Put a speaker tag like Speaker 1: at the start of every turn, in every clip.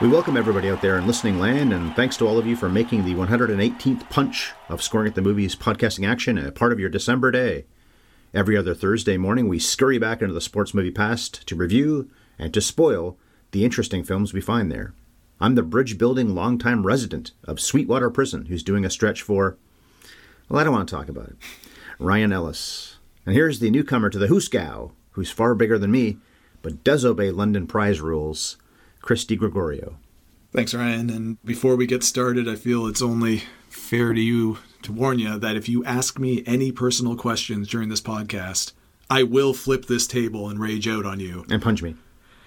Speaker 1: We welcome everybody out there in listening land, and thanks to all of you for making the 118th punch of Scoring at the Movies podcasting action a part of your December day. Every other Thursday morning, we scurry back into the sports movie past to review and to spoil the interesting films we find there. I'm the bridge building longtime resident of Sweetwater Prison who's doing a stretch for, well, I don't want to talk about it, Ryan Ellis. And here's the newcomer to the Hooskow, who's far bigger than me, but does obey London prize rules. Chris Gregorio.
Speaker 2: Thanks, Ryan. And before we get started, I feel it's only fair to you to warn you that if you ask me any personal questions during this podcast, I will flip this table and rage out on you.
Speaker 1: And punch me.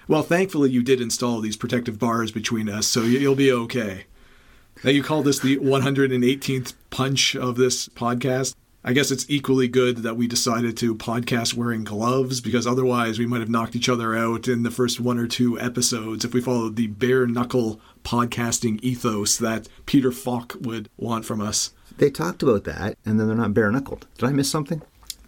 Speaker 2: Well, thankfully, you did install these protective bars between us, so you'll be okay. Now, you call this the 118th punch of this podcast. I guess it's equally good that we decided to podcast wearing gloves because otherwise we might have knocked each other out in the first one or two episodes if we followed the bare knuckle podcasting ethos that Peter Falk would want from us.
Speaker 1: They talked about that and then they're not bare knuckled. Did I miss something?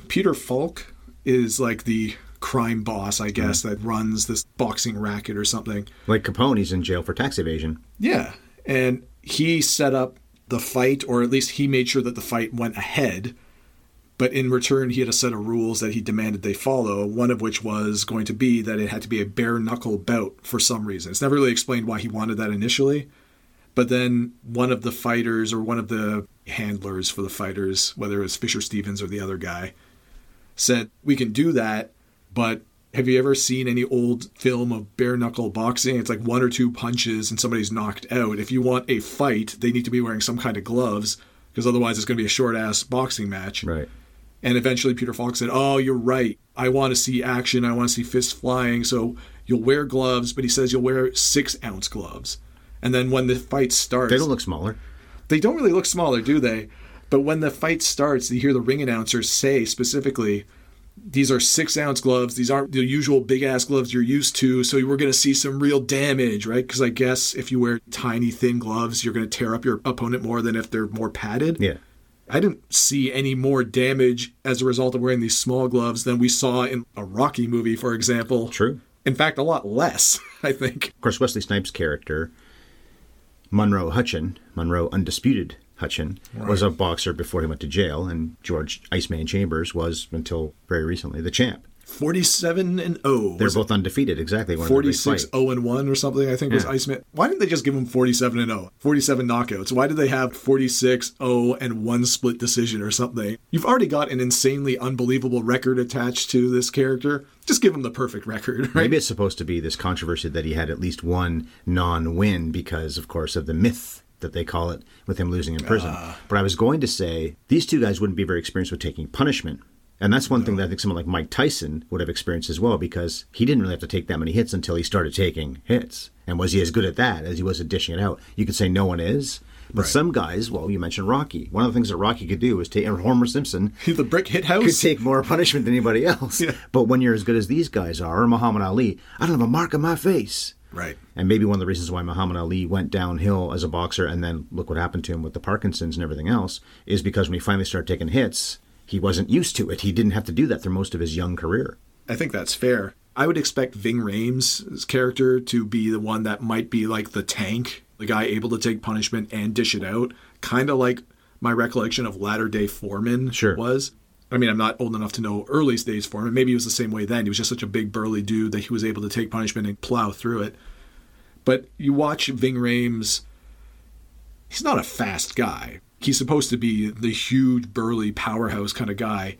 Speaker 2: Peter Falk is like the crime boss, I guess, mm. that runs this boxing racket or something.
Speaker 1: Like Capone, he's in jail for tax evasion.
Speaker 2: Yeah. And he set up the fight, or at least he made sure that the fight went ahead but in return he had a set of rules that he demanded they follow one of which was going to be that it had to be a bare knuckle bout for some reason it's never really explained why he wanted that initially but then one of the fighters or one of the handlers for the fighters whether it was Fisher Stevens or the other guy said we can do that but have you ever seen any old film of bare knuckle boxing? It's like one or two punches and somebody's knocked out. If you want a fight, they need to be wearing some kind of gloves because otherwise it's going to be a short ass boxing match.
Speaker 1: Right.
Speaker 2: And eventually Peter Falk said, Oh, you're right. I want to see action. I want to see fists flying. So you'll wear gloves, but he says you'll wear six ounce gloves. And then when the fight starts.
Speaker 1: They don't look smaller.
Speaker 2: They don't really look smaller, do they? But when the fight starts, you hear the ring announcers say specifically, these are six ounce gloves. These aren't the usual big ass gloves you're used to. So we're going to see some real damage, right? Because I guess if you wear tiny, thin gloves, you're going to tear up your opponent more than if they're more padded.
Speaker 1: Yeah.
Speaker 2: I didn't see any more damage as a result of wearing these small gloves than we saw in a Rocky movie, for example.
Speaker 1: True.
Speaker 2: In fact, a lot less, I think.
Speaker 1: Of course, Wesley Snipes' character, Monroe Hutchen, Monroe Undisputed Hutchen, right. was a boxer before he went to jail, and George Iceman Chambers was, until very recently, the champ.
Speaker 2: 47 and 0.
Speaker 1: They're both undefeated, exactly.
Speaker 2: 46 0 and 1 or something, I think yeah. was Iceman. Why didn't they just give him 47 and 0? 47 knockouts. Why did they have 46 0 and one split decision or something? You've already got an insanely unbelievable record attached to this character. Just give him the perfect record, right?
Speaker 1: Maybe it's supposed to be this controversy that he had at least one non win because, of course, of the myth that they call it with him losing in prison. Uh, but I was going to say these two guys wouldn't be very experienced with taking punishment and that's one thing that I think someone like Mike Tyson would have experienced as well because he didn't really have to take that many hits until he started taking hits. And was he as good at that as he was at dishing it out? You could say no one is. But right. some guys, well, you mentioned Rocky. One of the things that Rocky could do was take, or Homer Simpson,
Speaker 2: the brick hit house,
Speaker 1: could take more punishment than anybody else. yeah. But when you're as good as these guys are, or Muhammad Ali, I don't have a mark on my face.
Speaker 2: Right.
Speaker 1: And maybe one of the reasons why Muhammad Ali went downhill as a boxer and then look what happened to him with the Parkinson's and everything else is because when he finally started taking hits, he wasn't used to it. He didn't have to do that through most of his young career.
Speaker 2: I think that's fair. I would expect Ving Rhames' character to be the one that might be like the tank, the guy able to take punishment and dish it out, kind of like my recollection of latter day Foreman
Speaker 1: sure.
Speaker 2: was. I mean, I'm not old enough to know early stage Foreman. Maybe he was the same way then. He was just such a big burly dude that he was able to take punishment and plow through it. But you watch Ving Rhames, he's not a fast guy, he's supposed to be the huge, burly powerhouse kind of guy.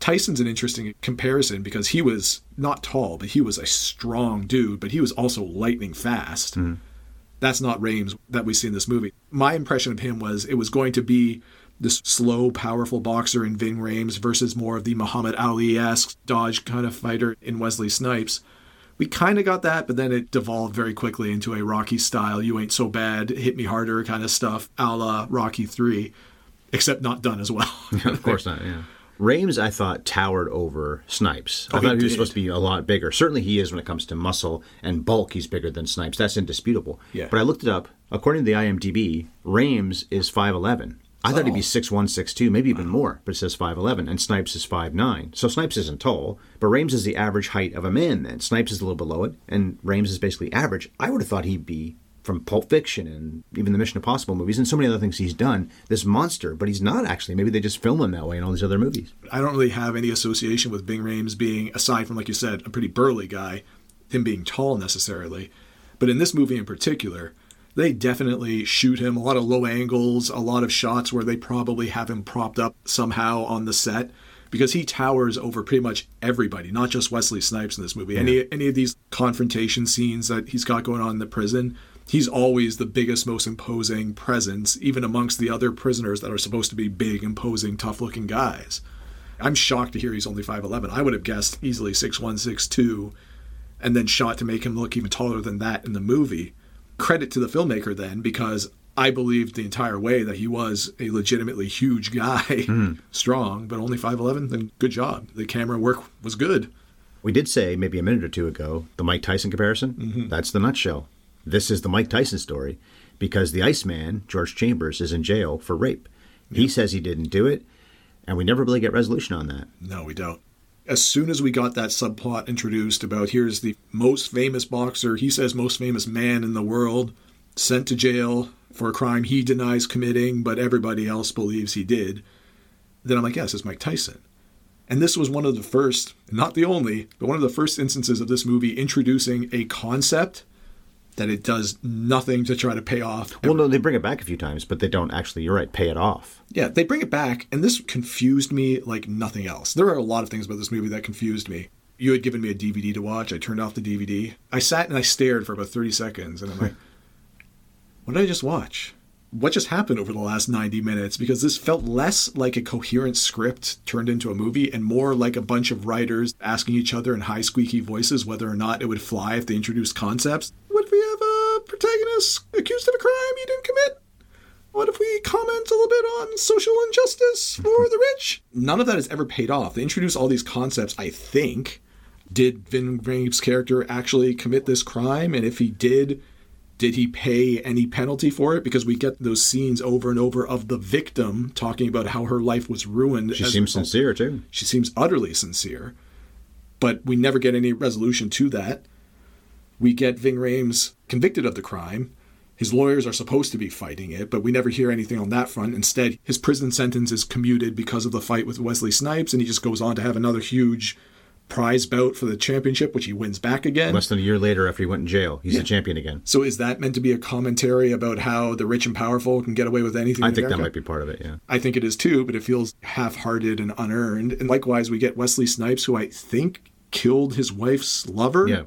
Speaker 2: Tyson's an interesting comparison because he was not tall, but he was a strong dude, but he was also lightning fast. Mm. That's not Rhames that we see in this movie. My impression of him was it was going to be this slow, powerful boxer in Ving Rhames versus more of the Muhammad Ali esque dodge kind of fighter in Wesley Snipes, We kind of got that, but then it devolved very quickly into a Rocky style, you ain't so bad, hit me harder kind of stuff, a la Rocky 3, except not done as well.
Speaker 1: of course not, yeah. Rhames, I thought, towered over Snipes. I
Speaker 2: Oh,
Speaker 1: thought he, was supposed to be a lot bigger. Certainly he is when it comes to muscle and bulk, he's bigger than Snipes. That's indisputable.
Speaker 2: Yeah.
Speaker 1: But I looked it up. According to the IMDb, Rhames is 5'11. I thought he'd be
Speaker 2: oh.
Speaker 1: six one, six two, maybe even more, but it says 5'11, and Snipes is five nine. So Snipes isn't tall, but Rhames is the average height of a man then. Snipes is a little below it, and Rhames is basically average. I would have thought he'd be from Pulp Fiction and even the Mission Impossible movies and so many other things he's done, this monster, but he's not actually. Maybe they just film him that way in all these other movies.
Speaker 2: I don't really have any association with Ving Rhames being, aside from, like you said, a pretty burly guy, him being tall necessarily. But in this movie in particular, they definitely shoot him a lot of low angles, a lot of shots where they probably have him propped up somehow on the set because he towers over pretty much everybody, not just Wesley Snipes in this movie. Any any of these confrontation scenes that he's got going on in the prison, he's always the biggest, most imposing presence, even amongst the other prisoners that are supposed to be big, imposing, tough-looking guys. I'm shocked to hear he's only 5'11. I would have guessed easily 6'1, 6'2, and then shot to make him look even taller than that in the movie. Credit to the filmmaker then, because I believed the entire way that he was a legitimately huge guy, hmm. strong, but only 5'11. Then good job. The camera work was good.
Speaker 1: We did say maybe a minute or two ago the Mike Tyson comparison. Mm-hmm. That's the nutshell. This is the Mike Tyson story because the Iceman, George Chambers, is in jail for rape. He says he didn't do it, and we never really get resolution on that.
Speaker 2: No, we don't. As soon as we got that subplot introduced about here's the most famous boxer, he says most famous man in the world, sent to jail for a crime he denies committing, but everybody else believes he did, then I'm like, yes, it's Mike Tyson. And this was one of the first, not the only, but one of the first instances of this movie introducing a concept that it does nothing to try to pay off.
Speaker 1: Well, no, they bring it back a few times, but they don't actually, you're right, pay it off.
Speaker 2: Yeah, they bring it back, and this confused me like nothing else. There are a lot of things about this movie that confused me. You had given me a DVD to watch. I turned off the DVD. I sat and I stared for about 30 seconds, and I'm like, what did I just watch? What just happened over the last 90 minutes? Because this felt less like a coherent script turned into a movie and more like a bunch of writers asking each other in high squeaky voices whether or not it would fly if they introduced concepts. What if we protagonist accused of a crime you didn't commit? What if we comment a little bit on social injustice for mm-hmm. the rich? None of that has ever paid off. They introduce all these concepts, I think. Did Ving Rhames' character actually commit this crime? And if he did, did he pay any penalty for it? Because we get those scenes over and over of the victim talking about how her life was ruined.
Speaker 1: She seems sincere, too.
Speaker 2: She seems utterly sincere. But we never get any resolution to that. We get Ving Rhames convicted of the crime. His lawyers are supposed to be fighting it, but we never hear anything on that front. Instead, his prison sentence is commuted because of the fight with Wesley Snipes, and he just goes on to have another huge prize bout for the championship, which he wins back again.
Speaker 1: Less than a year later, after he went in jail, he's a champion again.
Speaker 2: So is that meant to be a commentary about how the rich and powerful can get away with anything?
Speaker 1: I
Speaker 2: in
Speaker 1: think that might be part of it, yeah.
Speaker 2: I think it is too, but it feels half-hearted and unearned. And likewise, we get Wesley Snipes, who I think killed his wife's lover.
Speaker 1: Yeah.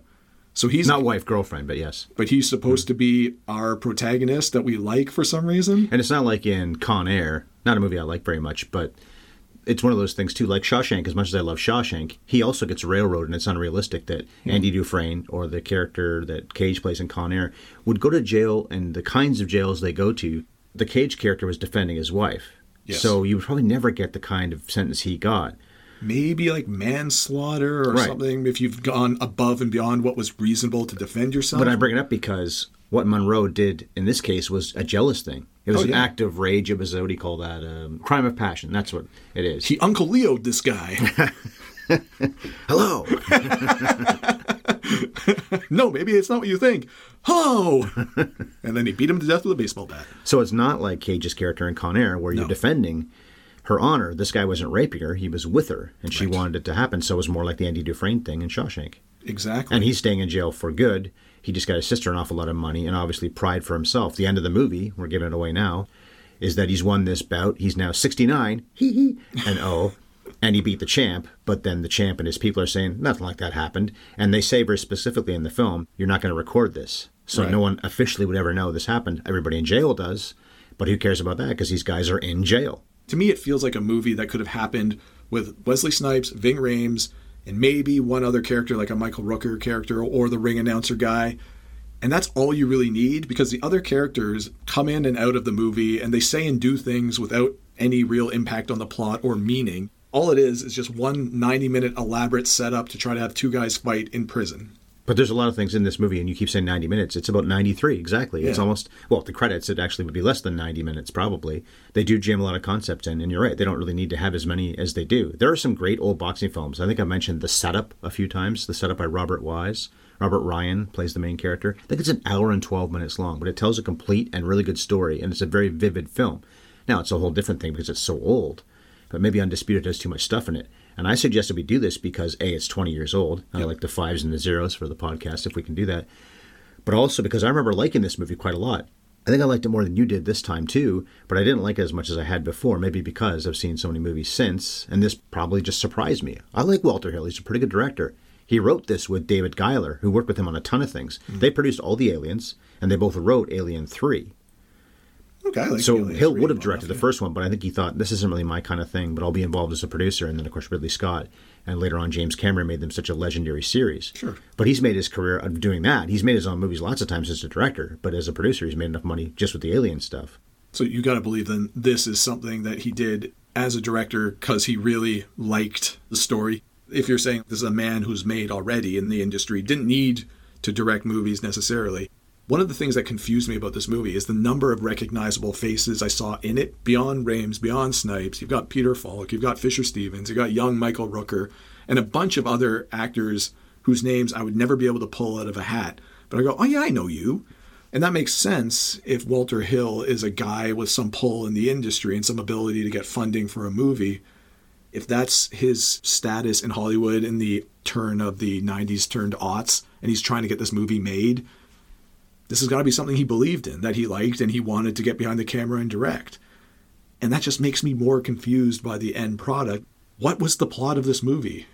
Speaker 2: So he's
Speaker 1: Not wife, girlfriend, but yes.
Speaker 2: but he's supposed to be our protagonist that we like for some reason.
Speaker 1: And it's not like in Con Air, not a movie I like very much, but it's one of those things too. Like Shawshank, as much as I love Shawshank, he also gets railroaded, and it's unrealistic that Andy Dufresne or the character that Cage plays in Con Air would go to jail, and the kinds of jails they go to, the Cage character was defending his wife.
Speaker 2: Yes.
Speaker 1: So you would probably never get the kind of sentence he got.
Speaker 2: Maybe like manslaughter or
Speaker 1: Right.
Speaker 2: something if you've gone above and beyond what was reasonable to defend yourself.
Speaker 1: But I bring it up because what Monroe did in this case was a jealous thing. It was
Speaker 2: Oh,
Speaker 1: an act of rage. It was what do you call that? Um, crime of passion. That's what it is.
Speaker 2: he Uncle Leo'd this guy.
Speaker 1: Hello.
Speaker 2: no, maybe it's not what you think. Hello. and then he beat him to death with a baseball bat.
Speaker 1: So it's not like Cage's character in Con Air where you're defending her honor. This guy wasn't raping her; he was with her, and she
Speaker 2: Right.
Speaker 1: wanted it to happen. So it was more like the Andy Dufresne thing in Shawshank.
Speaker 2: Exactly.
Speaker 1: And he's staying in jail for good. He just got his sister an awful lot of money, and obviously pride for himself. The end of the movie, we're giving it away now, is that he's won this bout. He's now 69, hee hee, and oh, and he beat the champ. But then the champ and his people are saying nothing like that happened, and they say very specifically in the film, "You're not going to record this." So
Speaker 2: Right.
Speaker 1: no one officially would ever know this happened. Everybody in jail does, but who cares about that? Because these guys are in jail.
Speaker 2: To me, it feels like a movie that could have happened with Wesley Snipes, Ving Rhames, and maybe one other character like a Michael Rooker character or the ring announcer guy. And that's all you really need because the other characters come in and out of the movie and they say and do things without any real impact on the plot or meaning. All it is is just one 90 minute elaborate setup to try to have two guys fight in prison.
Speaker 1: But there's a lot of things in this movie, and you keep saying 90 minutes. It's about 93, exactly. It's almost, well, the credits, it actually would be less than 90 minutes, probably. They do jam a lot of concepts in, and you're right, they don't really need to have as many as they do. There are some great old boxing films. I think I mentioned The Setup a few times, The Setup by Robert Wise. Robert Ryan plays the main character. I think it's an hour and 12 minutes long, but it tells a complete and really good story, and it's a very vivid film. Now, it's a whole different thing because it's so old, but maybe Undisputed has too much stuff in it. And I suggested we do this because A, it's 20 years old. I like the fives and the zeros for the podcast if we can do that. But also because I remember liking this movie quite a lot. I think I liked it more than you did this time too, but I didn't like it as much as I had before, maybe because I've seen so many movies since, and this probably just surprised me. I like Walter Hill, he's a pretty good director. He wrote this with David Giler, who worked with him on a ton of things. Mm. They produced all the aliens, and they both wrote Alien 3.
Speaker 2: Okay, like
Speaker 1: So Hill
Speaker 2: 3
Speaker 1: would have directed the first one, but I think he thought this isn't really my kind of thing, but I'll be involved as a producer. And then of course Ridley Scott, and later on James Cameron made them such a legendary series.
Speaker 2: Sure.
Speaker 1: But he's made his career of doing that. He's made his own movies lots of times as a director, but as a producer, he's made enough money just with the Alien stuff.
Speaker 2: So you got to believe then this is something that he did as a director because he really liked the story. If you're saying this is a man who's made already in the industry, didn't need to direct movies necessarily. One of the things that confused me about this movie is the number of recognizable faces I saw in it. Beyond Rhames, beyond Snipes, you've got Peter Falk, you've got Fisher Stevens, you've got young Michael Rooker, and a bunch of other actors whose names I would never be able to pull out of a hat. But I go, oh yeah, I know you. And that makes sense if Walter Hill is a guy with some pull in the industry and some ability to get funding for a movie. If that's his status in Hollywood in the turn of the 90s turned aughts, and he's trying to get this movie made, this has got to be something he believed in, that he liked, and he wanted to get behind the camera and direct. And that just makes me more confused by the end product. What was the plot of this movie?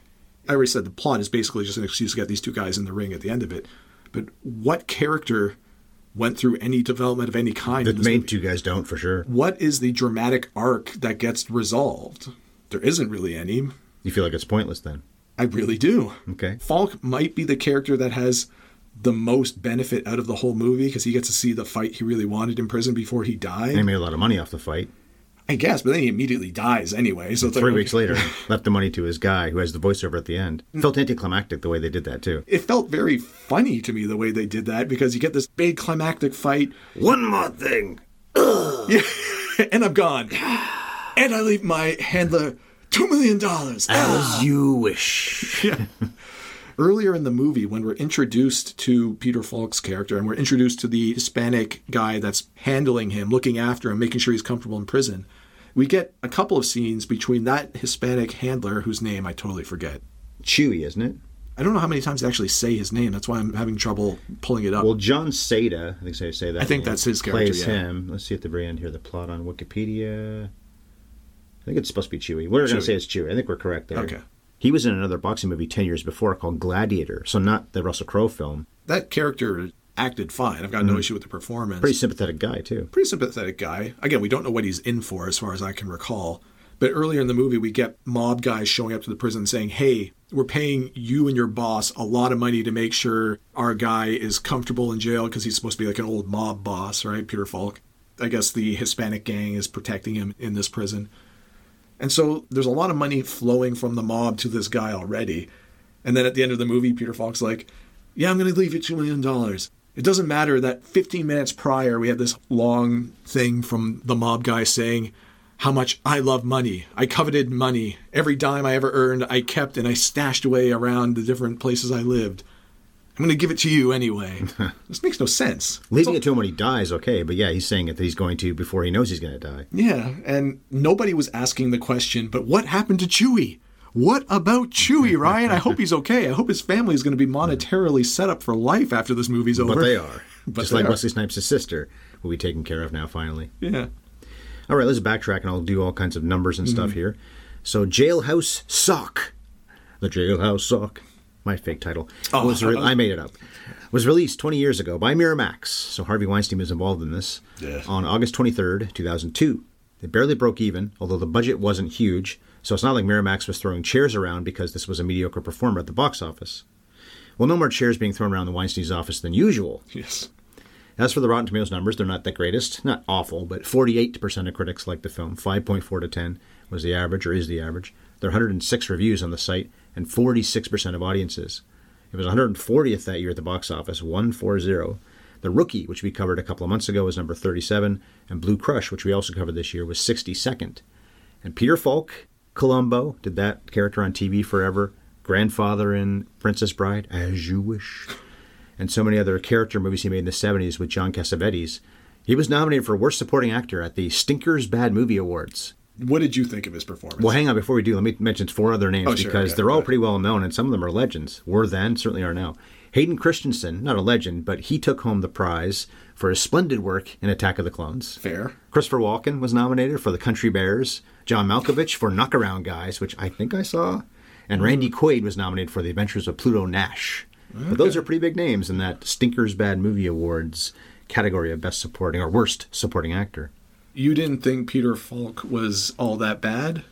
Speaker 2: I already said the plot is basically just an excuse to get these two guys in the ring at the end of it. But what character went through any development of any kind?
Speaker 1: The
Speaker 2: in this
Speaker 1: main
Speaker 2: movie?
Speaker 1: two guys don't for sure.
Speaker 2: What is the dramatic arc that gets resolved? There isn't really any.
Speaker 1: You feel like it's pointless then.
Speaker 2: I really do.
Speaker 1: Okay.
Speaker 2: Falk might be the character that has the most benefit out of the whole movie because he gets to see the fight he really wanted in prison before he died.
Speaker 1: And he made a lot of money off the fight.
Speaker 2: I guess, but then he immediately dies anyway. So
Speaker 1: Three
Speaker 2: like,
Speaker 1: weeks later, left the money to his guy who has the voiceover at the end. Mm. Felt anticlimactic the way they did that too.
Speaker 2: It felt very funny to me the way they did that because you get this big climactic fight,
Speaker 1: One more thing.
Speaker 2: and I'm gone, and I leave my handler two million dollars.
Speaker 1: As ah. you wish.
Speaker 2: earlier in the movie when we're introduced to Peter Falk's character and we're introduced to the Hispanic guy that's handling him, looking after him, making sure he's comfortable in prison, we get a couple of scenes between that Hispanic handler whose name I totally forget.
Speaker 1: Chewy, isn't it?
Speaker 2: I don't know how many times they actually say his name. That's why I'm having trouble pulling it up.
Speaker 1: Well, Jon Seda, I think I say that.
Speaker 2: I think
Speaker 1: name,
Speaker 2: that's his character,
Speaker 1: Plays
Speaker 2: yeah.
Speaker 1: him. Let's see at the very end here the plot on Wikipedia. I think it's supposed to be Chewy. We're going to say it's Chewy. I think we're correct there.
Speaker 2: Okay.
Speaker 1: He was in another boxing movie ten years before called Gladiator, so not the Russell Crowe film.
Speaker 2: that character acted fine. I've got no mm-hmm. issue with the performance.
Speaker 1: Pretty sympathetic guy too.
Speaker 2: pretty sympathetic guy. Again, we don't know what he's in for as far as I can recall. But earlier in the movie, we get mob guys showing up to the prison saying, Hey, we're paying you and your boss a lot of money to make sure our guy is comfortable in jail because he's supposed to be like an old mob boss, right? Peter Falk. I guess the Hispanic gang is protecting him in this prison. And so there's a lot of money flowing from the mob to this guy already. And then at the end of the movie, Peter Falk's like, Yeah, I'm going to leave you $2 million. It doesn't matter that 15 minutes prior, we had this long thing from the mob guy saying how much I love money. I coveted money. Every dime I ever earned, I kept and I stashed away around the different places I lived. I'm going to give it to you anyway. this makes no sense.
Speaker 1: Leaving it to him when he dies, okay, but yeah, he's saying it that he's going to before he knows he's going to die.
Speaker 2: Yeah, and nobody was asking the question, but what happened to Chewie? What about Chewie, Ryan? I hope he's okay. I hope his family is going to be monetarily set up for life after this movie's over.
Speaker 1: But they are.
Speaker 2: But
Speaker 1: Just
Speaker 2: they
Speaker 1: like
Speaker 2: are.
Speaker 1: Wesley Snipes' sister will be taken care of now, finally.
Speaker 2: Yeah.
Speaker 1: All right, let's backtrack and I'll do all kinds of numbers and
Speaker 2: Mm-hmm.
Speaker 1: stuff here. So, Jailhouse Sock. The Jailhouse Sock. My fake title.
Speaker 2: Oh,
Speaker 1: was re- I made it up. Was released 20 years ago by Miramax. So, Harvey Weinstein was involved in this
Speaker 2: Yeah.
Speaker 1: on August 23rd, 2002. It barely broke even, although the budget wasn't huge. So it's not like Miramax was throwing chairs around because this was a mediocre performer at the box office. Well, no more chairs being thrown around the Weinstein's office than usual.
Speaker 2: Yes.
Speaker 1: As for the Rotten Tomatoes numbers, they're not the greatest. Not awful, but 48% of critics liked the film. 5.4 to 10 was the average, or is the average. There are 106 reviews on the site, and 46% of audiences. It was 140th that year at the box office, 140. The Rookie, which we covered a couple of months ago, was number 37, and Blue Crush, which we also covered this year, was 62nd. And Peter Falk, Columbo, did that character on TV forever. Grandfather in Princess Bride, As You Wish and so many other character movies he made in the 70s with John Cassavetes. He was nominated for Worst Supporting Actor at the Stinkers Bad Movie Awards.
Speaker 2: What did you think of his performance?
Speaker 1: Well, hang on, before we do, let me mention four other names
Speaker 2: Oh, sure,
Speaker 1: because
Speaker 2: okay,
Speaker 1: they're all pretty well known and some of them are legends. Were then, certainly are now. Hayden Christensen, not a legend, but he took home the prize for his splendid work in Attack of the Clones.
Speaker 2: Fair.
Speaker 1: Christopher Walken was nominated for The Country Bears. John Malkovich for Knockaround Guys, which I think I saw. And Randy Quaid was nominated for The Adventures of Pluto Nash. But those are pretty big names in that Stinkers Bad Movie Awards category of Best Supporting or Worst Supporting Actor.
Speaker 2: You didn't think Peter Falk was all that bad?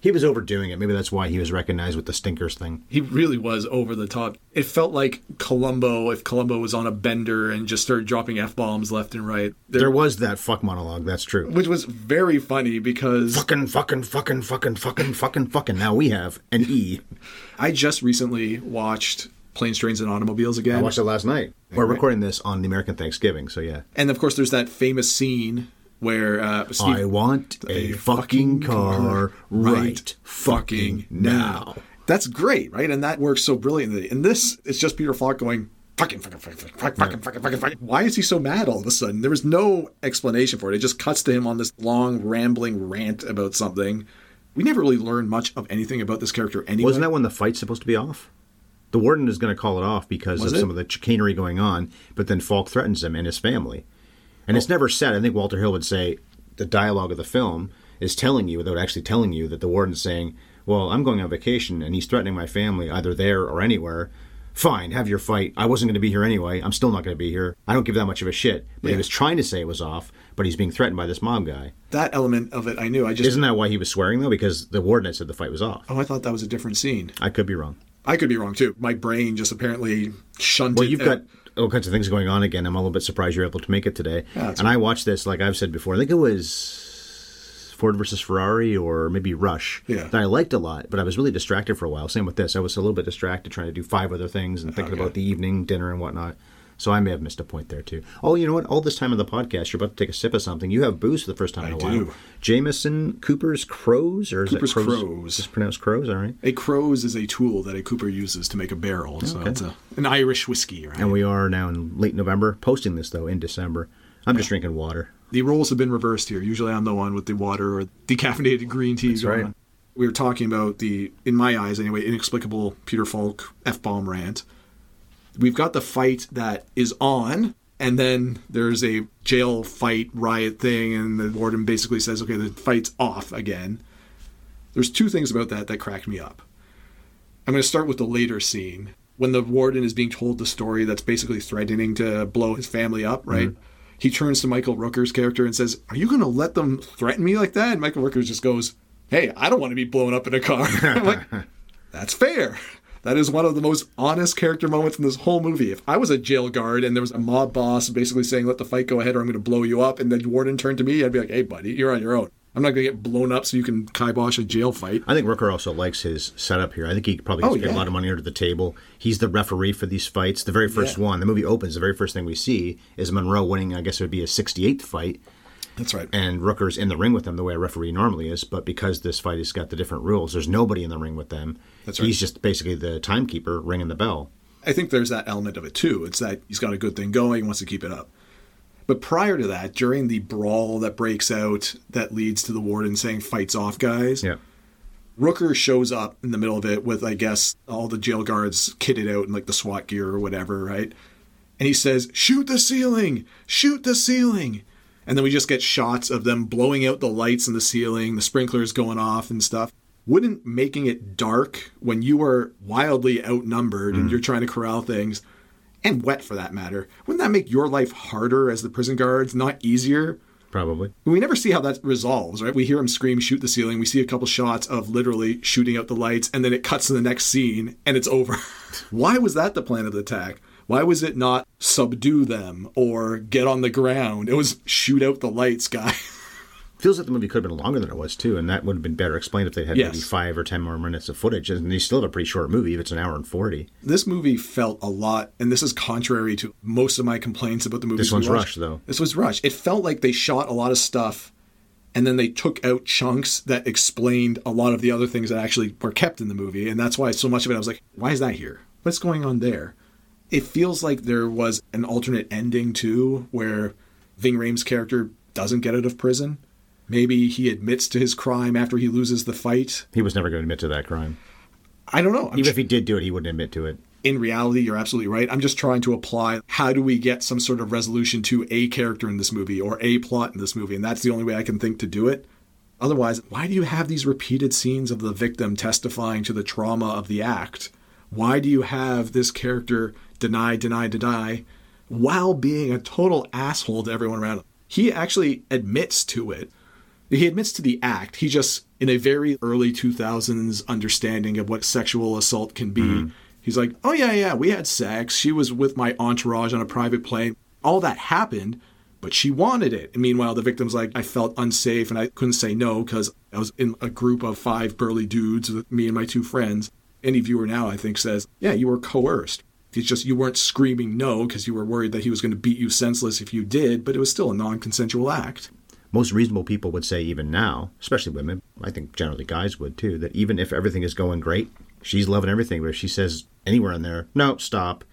Speaker 1: He was overdoing it. Maybe that's why he was recognized with the Stinkers thing.
Speaker 2: He really was over the top. It felt like Columbo, if Columbo was on a bender and just started dropping F bombs left and right.
Speaker 1: There was that fuck monologue, that's true.
Speaker 2: which was very funny because
Speaker 1: Fucking, fucking, fucking, fucking, fucking, fucking, fucking. Now we have an E.
Speaker 2: I just recently watched Planes, Trains, and Automobiles again.
Speaker 1: I watched it last night. We're recording this on the American Thanksgiving, so yeah.
Speaker 2: And of course, there's that famous scene where uh, Steve,
Speaker 1: I want a fucking car right fucking now.
Speaker 2: That's great, right? And that works so brilliantly. And this, it's just Peter Falk going, fucking, fucking, fucking, fucking, fucking, fucking, fucking, fucking. Why is he so mad all of a sudden? There was no explanation for it. It just cuts to him on this long, rambling rant about something. We never really learned much of anything about this character anyway.
Speaker 1: Wasn't that when the fight's supposed to be off? The warden is going to call it off because
Speaker 2: Was
Speaker 1: of
Speaker 2: it?
Speaker 1: some of the chicanery going on, but then Falk threatens him and his family. And it's never said. I think Walter Hill would say the dialogue of the film is telling you, without actually telling you, that the warden's saying, Well, I'm going on vacation and he's threatening my family either there or anywhere. Fine, have your fight. I wasn't going to be here anyway. I'm still not going to be here. I don't give that much of a shit. But he was trying to say it was off, but he's being threatened by this mob guy.
Speaker 2: that element of it? I knew. I just
Speaker 1: Isn't that why he was swearing, though? Because the warden had said the fight was off.
Speaker 2: oh, I thought that was a different scene.
Speaker 1: I could be wrong.
Speaker 2: I could be wrong too. My brain just apparently shunted.
Speaker 1: Well, you've got all kinds of things going on again. I'm a little bit surprised you're able to make it today.
Speaker 2: Yeah,
Speaker 1: and I watched this, like I've said before. I think it was Ford versus Ferrari or maybe Rush
Speaker 2: Yeah.
Speaker 1: that I liked a lot, but I was really distracted for a while. Same with this. I was a little bit distracted trying to do five other things and thinking
Speaker 2: Okay.
Speaker 1: about the evening dinner and whatnot. So I may have missed a point there too. Oh, you know what? All this time in the podcast, you're about to take a sip of something. You have booze for the first time in
Speaker 2: I
Speaker 1: a while.
Speaker 2: do.
Speaker 1: Jameson Cooper's Croze, or is
Speaker 2: Cooper's
Speaker 1: it Croze?
Speaker 2: Croze.
Speaker 1: Just pronounced Croze, all right.
Speaker 2: A Croze is a tool that a Cooper uses to make a barrel. So it's a, an Irish whiskey, right?
Speaker 1: And we are now in late November, posting this though in December. I'm just drinking water.
Speaker 2: the roles have been reversed here. Usually I'm the one with the water or decaffeinated green tea
Speaker 1: That's right.
Speaker 2: on. We were talking about the, in my eyes anyway, inexplicable Peter Falk F bomb rant. We've got the fight that is on, and then there's a jail fight riot thing, and the warden basically says, okay, the fight's off again. There's two things about that that cracked me up. I'm going to start with the later scene when the warden is being told the story that's basically threatening to blow his family up, right? Mm-hmm. He turns to Michael Rooker's character and says, Are you going to let them threaten me like that? And Michael Rooker just goes, Hey, I don't want to be blown up in a car. I'm like, That's fair. That is one of the most honest character moments in this whole movie. If I was a jail guard and there was a mob boss basically saying, Let the fight go ahead or I'm going to blow you up, and the warden turned to me, I'd be like, Hey, buddy, you're on your own. I'm not going to get blown up so you can kibosh a jail fight.
Speaker 1: I think Rooker also likes his setup here. I think he probably gets
Speaker 2: Oh,
Speaker 1: get a lot of money under the table. He's the referee for these fights. The very first
Speaker 2: Yeah.
Speaker 1: one, the movie opens, the very first thing we see is Monroe winning, I guess it would be a 68th fight,
Speaker 2: That's right.
Speaker 1: and Rooker's in the ring with them the way a referee normally is, but because this fight has got the different rules, there's nobody in the ring with them.
Speaker 2: That's right.
Speaker 1: He's just basically the timekeeper ringing the bell.
Speaker 2: I think there's that element of it too. It's that he's got a good thing going, wants to keep it up. But prior to that, during the brawl that breaks out that leads to the warden saying fights off guys,
Speaker 1: Yeah.
Speaker 2: Rooker shows up in the middle of it with, I guess, all the jail guards kitted out in like the SWAT gear or whatever, right? And he says, Shoot the ceiling! Shoot the ceiling! And then we just get shots of them blowing out the lights in the ceiling, the sprinklers going off and stuff. Wouldn't making it dark when you are wildly outnumbered and mm. you're trying to corral things, and wet for that matter, wouldn't that make your life harder as the prison guards, not easier?
Speaker 1: Probably.
Speaker 2: We never see how that resolves, right? We hear him scream, shoot the ceiling. We see a couple shots of literally shooting out the lights, and then it cuts to the next scene and it's over. Why was that the plan of the attack? Why was it not subdue them or get on the ground? It was shoot out the lights, guy.
Speaker 1: Feels like the movie could have been longer than it was too, and that would have been better explained if they had
Speaker 2: Yes.
Speaker 1: maybe five or ten more minutes of footage. And they still have a pretty short movie if it's an hour and forty.
Speaker 2: This movie felt a lot, and this is contrary to most of my complaints about the movie.
Speaker 1: This one's rushed, though.
Speaker 2: This was rushed. It felt like they shot a lot of stuff, and then they took out chunks that explained a lot of the other things that actually were kept in the movie, and that's why so much of it I was like, why is that here? What's going on there? It feels like there was an alternate ending too, where Ving Rhames' character doesn't get out of prison. Maybe he admits to his crime after he loses the fight.
Speaker 1: He was never going to admit to that crime.
Speaker 2: I don't know. I'm
Speaker 1: Even if he did do it, he wouldn't admit to it.
Speaker 2: in reality, you're absolutely right. I'm just trying to apply how do we get some sort of resolution to a character in this movie or a plot in this movie, and that's the only way I can think to do it. Otherwise, why do you have these repeated scenes of the victim testifying to the trauma of the act? Why do you have this character deny, deny, deny while being a total asshole to everyone around him? He actually admits to it. He admits to the act. He just, in a very early 2000s understanding of what sexual assault can be, mm-hmm. he's like, oh, yeah, yeah, we had sex. She was with my entourage on a private plane. All that happened, but she wanted it. And meanwhile, the victim's like, I felt unsafe and I couldn't say no because I was in a group of five burly dudes with me and my two friends. Any viewer now, I think, says, yeah, you were coerced. It's just you weren't screaming no because you were worried that he was going to beat you senseless if you did, but it was still a non consensual act.
Speaker 1: Most reasonable people would say, even now, especially women, I think generally guys would too, that even if everything is going great, she's loving everything. But if she says anywhere in there, no, stop,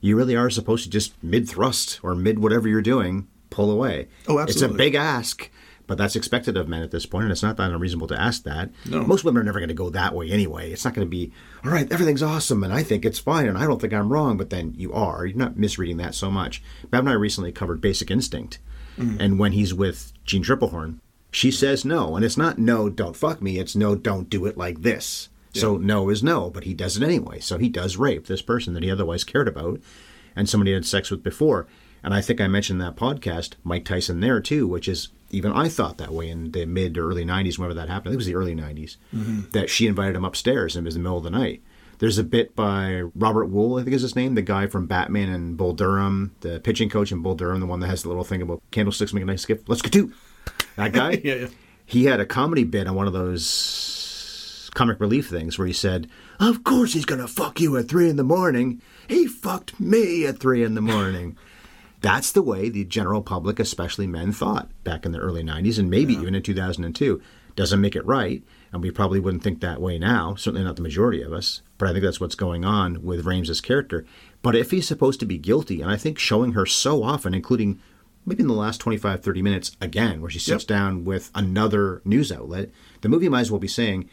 Speaker 1: you really are supposed to just mid thrust or mid whatever you're doing, pull away.
Speaker 2: Oh, absolutely.
Speaker 1: It's a big ask, but that's expected of men at this point, and it's not that unreasonable to ask that.
Speaker 2: No.
Speaker 1: Most women are never going to go that way anyway. It's not going to be, all right, everything's awesome, and I think it's fine, and I don't think I'm wrong, but then you are. You're not misreading that so much. Bab and I recently covered Basic Instinct, mm. and when he's with Jeanne Tripplehorn, she says no, and it's not no, don't fuck me, it's no, don't do it like this. So no is no, but he does it anyway. So he does rape this person that he otherwise cared about and somebody he had sex with before. And I think I mentioned that podcast, Mike Tyson there too, which is even I thought that way in the mid to early 90s, whenever that happened. I think it was the early 90s, mm-hmm. that she invited him upstairs and it was the middle of the night. There's a bit by Robert Wuhl, I think is his name, the guy from Batman and Bull Durham, the pitching coach in Bull Durham, the one that has the little thing about candlesticks make a nice gift. Let's get to that guy.
Speaker 2: Yeah, yeah.
Speaker 1: He had a comedy bit on one of those comic relief things where he said, Of course he's going to fuck you at three in the morning. He fucked me at three in the morning. That's the way the general public, especially men, thought back in the early 90s and maybe even in 2002. Doesn't make it right, and we probably wouldn't think that way now, certainly not the majority of us, but I think that's what's going on with Rhames's character. But if he's supposed to be guilty, and I think showing her so often, including maybe in the last 25, 30 minutes again, where she sits
Speaker 2: Yep.
Speaker 1: down with another news outlet, the movie might as well be saying,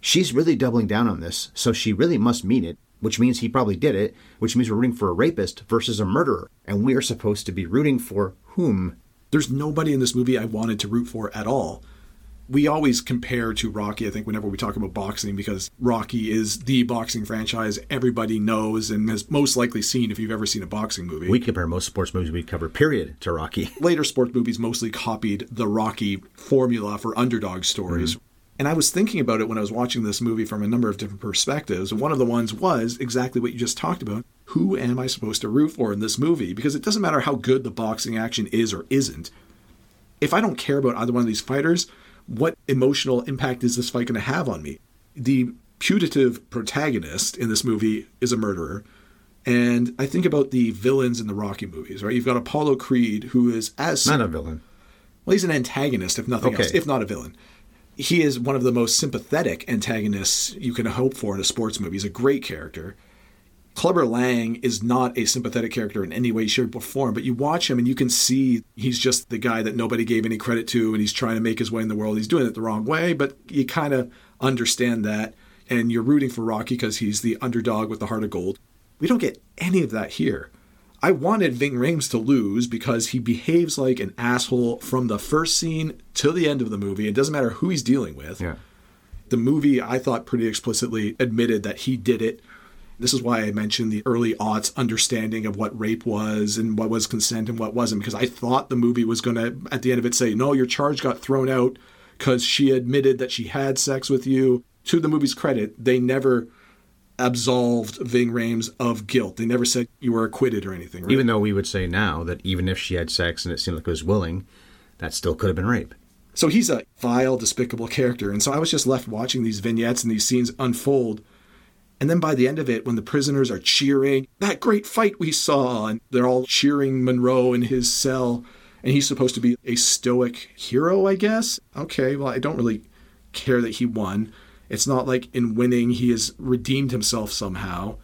Speaker 1: she's really doubling down on this, so she really must mean it, which means he probably did it, which means we're rooting for a rapist versus a murderer. And we are supposed to be rooting for whom?
Speaker 2: There's nobody in this movie I wanted to root for at all. We always compare to Rocky, I think, whenever we talk about boxing, because Rocky is the boxing franchise everybody knows and has most likely seen if you've ever seen a boxing movie.
Speaker 1: We compare most sports movies we cover, period, to Rocky.
Speaker 2: later sports movies mostly copied the Rocky formula for underdog stories. Mm-hmm. And I was thinking about it when I was watching this movie from a number of different perspectives. One of the ones was exactly what you just talked about. Who am I supposed to root for in this movie? Because it doesn't matter how good the boxing action is or isn't. If I don't care about either one of these fighters, what emotional impact is this fight going to have on me? The putative protagonist in this movie is a murderer. And I think about the villains in the Rocky movies, right? You've got Apollo Creed, who is as
Speaker 1: Not a villain.
Speaker 2: well, he's an antagonist, if nothing
Speaker 1: Okay.
Speaker 2: else, if not a villain. He is one of the most sympathetic antagonists you can hope for in a sports movie. He's a great character. Clubber Lang is not a sympathetic character in any way, shape, or form, but you watch him and you can see he's just the guy that nobody gave any credit to and he's trying to make his way in the world. He's doing it the wrong way, but you kind of understand that and you're rooting for Rocky because he's the underdog with the heart of gold. We don't get any of that here. I wanted Ving Rhames to lose because he behaves like an asshole from the first scene to the end of the movie. It doesn't matter who he's dealing with.
Speaker 1: Yeah.
Speaker 2: The movie, I thought, pretty explicitly admitted that he did it. This is why I mentioned the early aughts understanding of what rape was and what was consent and what wasn't, because I thought the movie was going to, at the end of it, say, no, your charge got thrown out because she admitted that she had sex with you. To the movie's credit, they never absolved Ving Rhames of guilt. They never said you were acquitted or anything. Right?
Speaker 1: Even though we would say now that even if she had sex and it seemed like it was willing, that still could have been rape.
Speaker 2: So he's a vile, despicable character. And so I was just left watching these vignettes and these scenes unfold. And then by the end of it, when the prisoners are cheering, that great fight we saw, and they're all cheering Monroe in his cell, and he's supposed to be a stoic hero, I guess. Okay, well, I don't really care that he won. It's not like in winning he has redeemed himself somehow.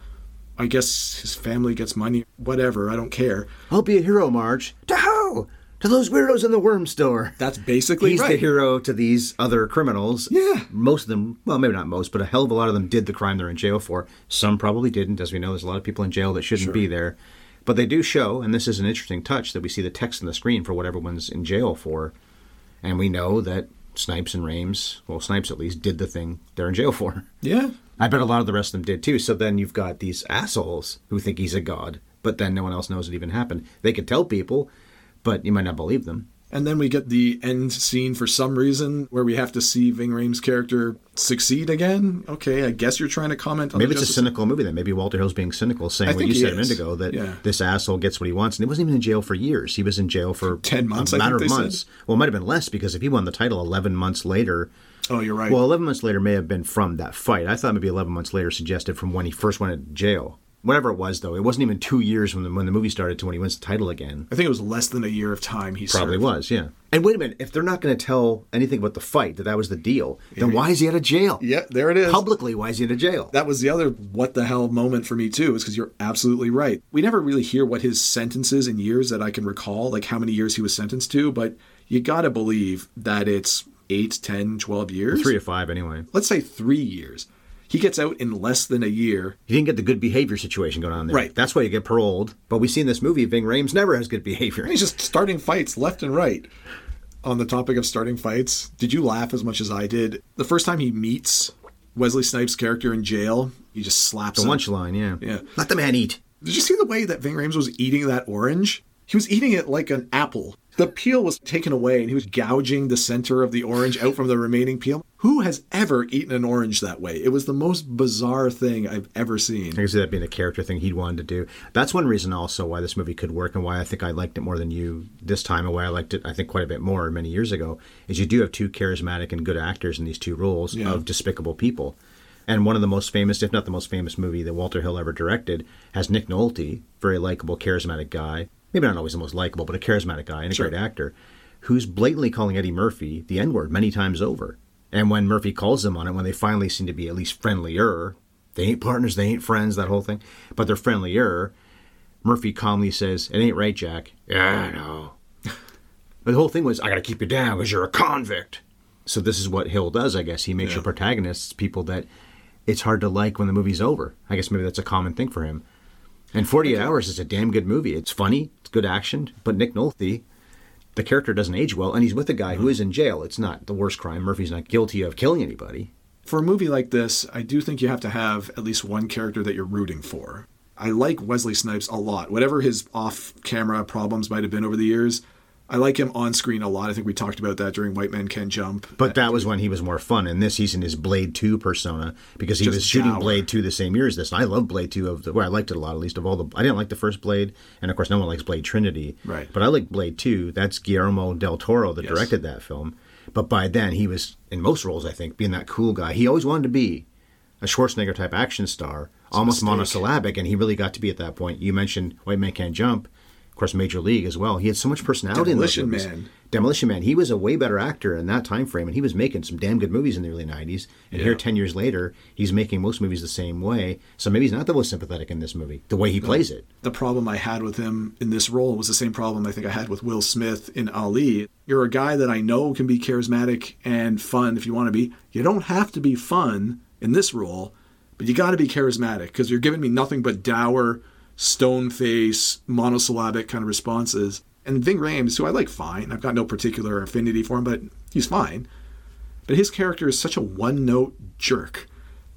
Speaker 2: I guess his family gets money, whatever, I don't care.
Speaker 1: I'll be a hero, Marge. To who? To those weirdos in the worm store.
Speaker 2: That's basically
Speaker 1: He's
Speaker 2: right.
Speaker 1: the hero to these other criminals.
Speaker 2: Yeah.
Speaker 1: Most of them, well, maybe not most, but a hell of a lot of them did the crime they're in jail for. Some probably didn't. As we know, there's a lot of people in jail that shouldn't be there. But they do show, and this is an interesting touch, that we see the text on the screen for what everyone's in jail for. And we know that Snipes and Rhames, well, Snipes at least, did the thing they're in jail for.
Speaker 2: Yeah.
Speaker 1: I bet a lot of the rest of them did too. So then you've got these assholes who think he's a god, but then no one else knows it even happened. They could tell people, but you might not believe them.
Speaker 2: And then we get the end scene for some reason where we have to see Ving Rhames' character succeed again. Okay, I guess you're trying to comment on
Speaker 1: Maybe it's a
Speaker 2: Justice-
Speaker 1: cynical movie then. Maybe Walter Hill's being cynical, saying what you said a minute ago that
Speaker 2: Yeah.
Speaker 1: this asshole gets what he wants, and he wasn't even in jail for years. He was in jail for
Speaker 2: 10 months,
Speaker 1: a matter of months.
Speaker 2: said.
Speaker 1: Well, it might have been less because if he won the title eleven months later,
Speaker 2: Oh, you're right.
Speaker 1: well, eleven months later may have been from that fight. I thought maybe eleven months later suggested from when he first went to jail. Whatever it was, though, it wasn't even two years when the when the movie started to when he wins the title again.
Speaker 2: I think it was less than a year of time he
Speaker 1: Probably
Speaker 2: served.
Speaker 1: was, yeah. And wait a minute, if they're not going to tell anything about the fight that that was the deal, then why is he out of jail?
Speaker 2: Yeah, there it is.
Speaker 1: Publicly, why is he out of jail?
Speaker 2: That was the other what the hell moment for me too, is because you're absolutely right. We never really hear what his sentences in years that I can recall, like how many years he was sentenced to, but you gotta believe that it's 8, 10, 12 years.
Speaker 1: Three to five, anyway.
Speaker 2: Let's say three years. He gets out in less than a year.
Speaker 1: He didn't get the good behavior situation going on there.
Speaker 2: Right.
Speaker 1: That's why you get paroled. But we see in this movie, Ving Rhames never has good behavior.
Speaker 2: And he's just starting fights left and right. On the topic of starting fights, did you laugh as much as I did? The first time he meets Wesley Snipes' character in jail, he just slaps
Speaker 1: The
Speaker 2: him.
Speaker 1: lunch line, yeah.
Speaker 2: Yeah.
Speaker 1: Let the man eat.
Speaker 2: Did you see the way that Ving Rhames was eating that orange? He was eating it like an apple. The peel was taken away and he was gouging the center of the orange out from the remaining peel. Who has ever eaten an orange that way? It was the most bizarre thing I've ever seen.
Speaker 1: I can see that being a character thing he'd wanted to do. That's one reason also why this movie could work and why I think I liked it more than you this time and why I liked it, I think, quite a bit more many years ago, is you do have two charismatic and good actors in these two roles
Speaker 2: Yeah.
Speaker 1: of despicable people. And one of the most famous, if not the most famous movie that Walter Hill ever directed, has Nick Nolte, very likable, charismatic guy. Maybe not always the most likable, but a charismatic guy and a
Speaker 2: Sure.
Speaker 1: great actor, who's blatantly calling Eddie Murphy the N word many times over. And when Murphy calls him on it, when they finally seem to be at least friendlier, they ain't partners, they ain't friends, that whole thing, but they're friendlier. Murphy calmly says, It ain't right, Jack. Yeah, I know. but the whole thing was, I gotta keep you down because you're a convict. So this is what Hill does, I guess. He makes
Speaker 2: Yeah.
Speaker 1: your protagonists people that it's hard to like when the movie's over. I guess maybe that's a common thing for him. And 48 Hours is a damn good movie. It's funny, it's good action, but Nick Nolte, the character doesn't age well, and he's with a guy who uh-huh. is in jail. It's not the worst crime. Murphy's not guilty of killing anybody.
Speaker 2: For a movie like this, I do think you have to have at least one character that you're rooting for. I like Wesley Snipes a lot. Whatever his off camera problems might have been over the years, I like him on screen a lot. I think we talked about that during White Men Can Jump.
Speaker 1: But that uh, was when he was more fun. In this, he's in his Blade 2 persona because he
Speaker 2: Just
Speaker 1: was shooting
Speaker 2: dour.
Speaker 1: Blade 2 the same year as this. And I love Blade 2 of the, well, I liked it a lot, at least of all the. I didn't like the first Blade, and of course, no one likes Blade Trinity.
Speaker 2: Right.
Speaker 1: But I like Blade 2. That's Guillermo del Toro that
Speaker 2: Yes.
Speaker 1: directed that film. But by then, he was in most roles, I think, being that cool guy. He always wanted to be a Schwarzenegger type action star, almost monosyllabic, and he really got to be at that point. You mentioned White Man Can't Jump. Of course, Major League as well. He had so much personality
Speaker 2: Demolition
Speaker 1: in those movies.
Speaker 2: Man.
Speaker 1: Demolition Man. He was a way better actor in that time frame, and he was making some damn good movies in the early '90s. And here, ten years later, he's making most movies the same way. So maybe he's not the most sympathetic in this movie. The way he plays it.
Speaker 2: the problem I had with him in this role was the same problem I think I had with Will Smith in Ali. You're a guy that I know can be charismatic and fun if you want to be. You don't have to be fun in this role, but you got to be charismatic because you're giving me nothing but dour, stone face, monosyllabic kind of responses. And Ving Rhames, who I like fine, I've got no particular affinity for him, but he's fine. But his character is such a one note jerk.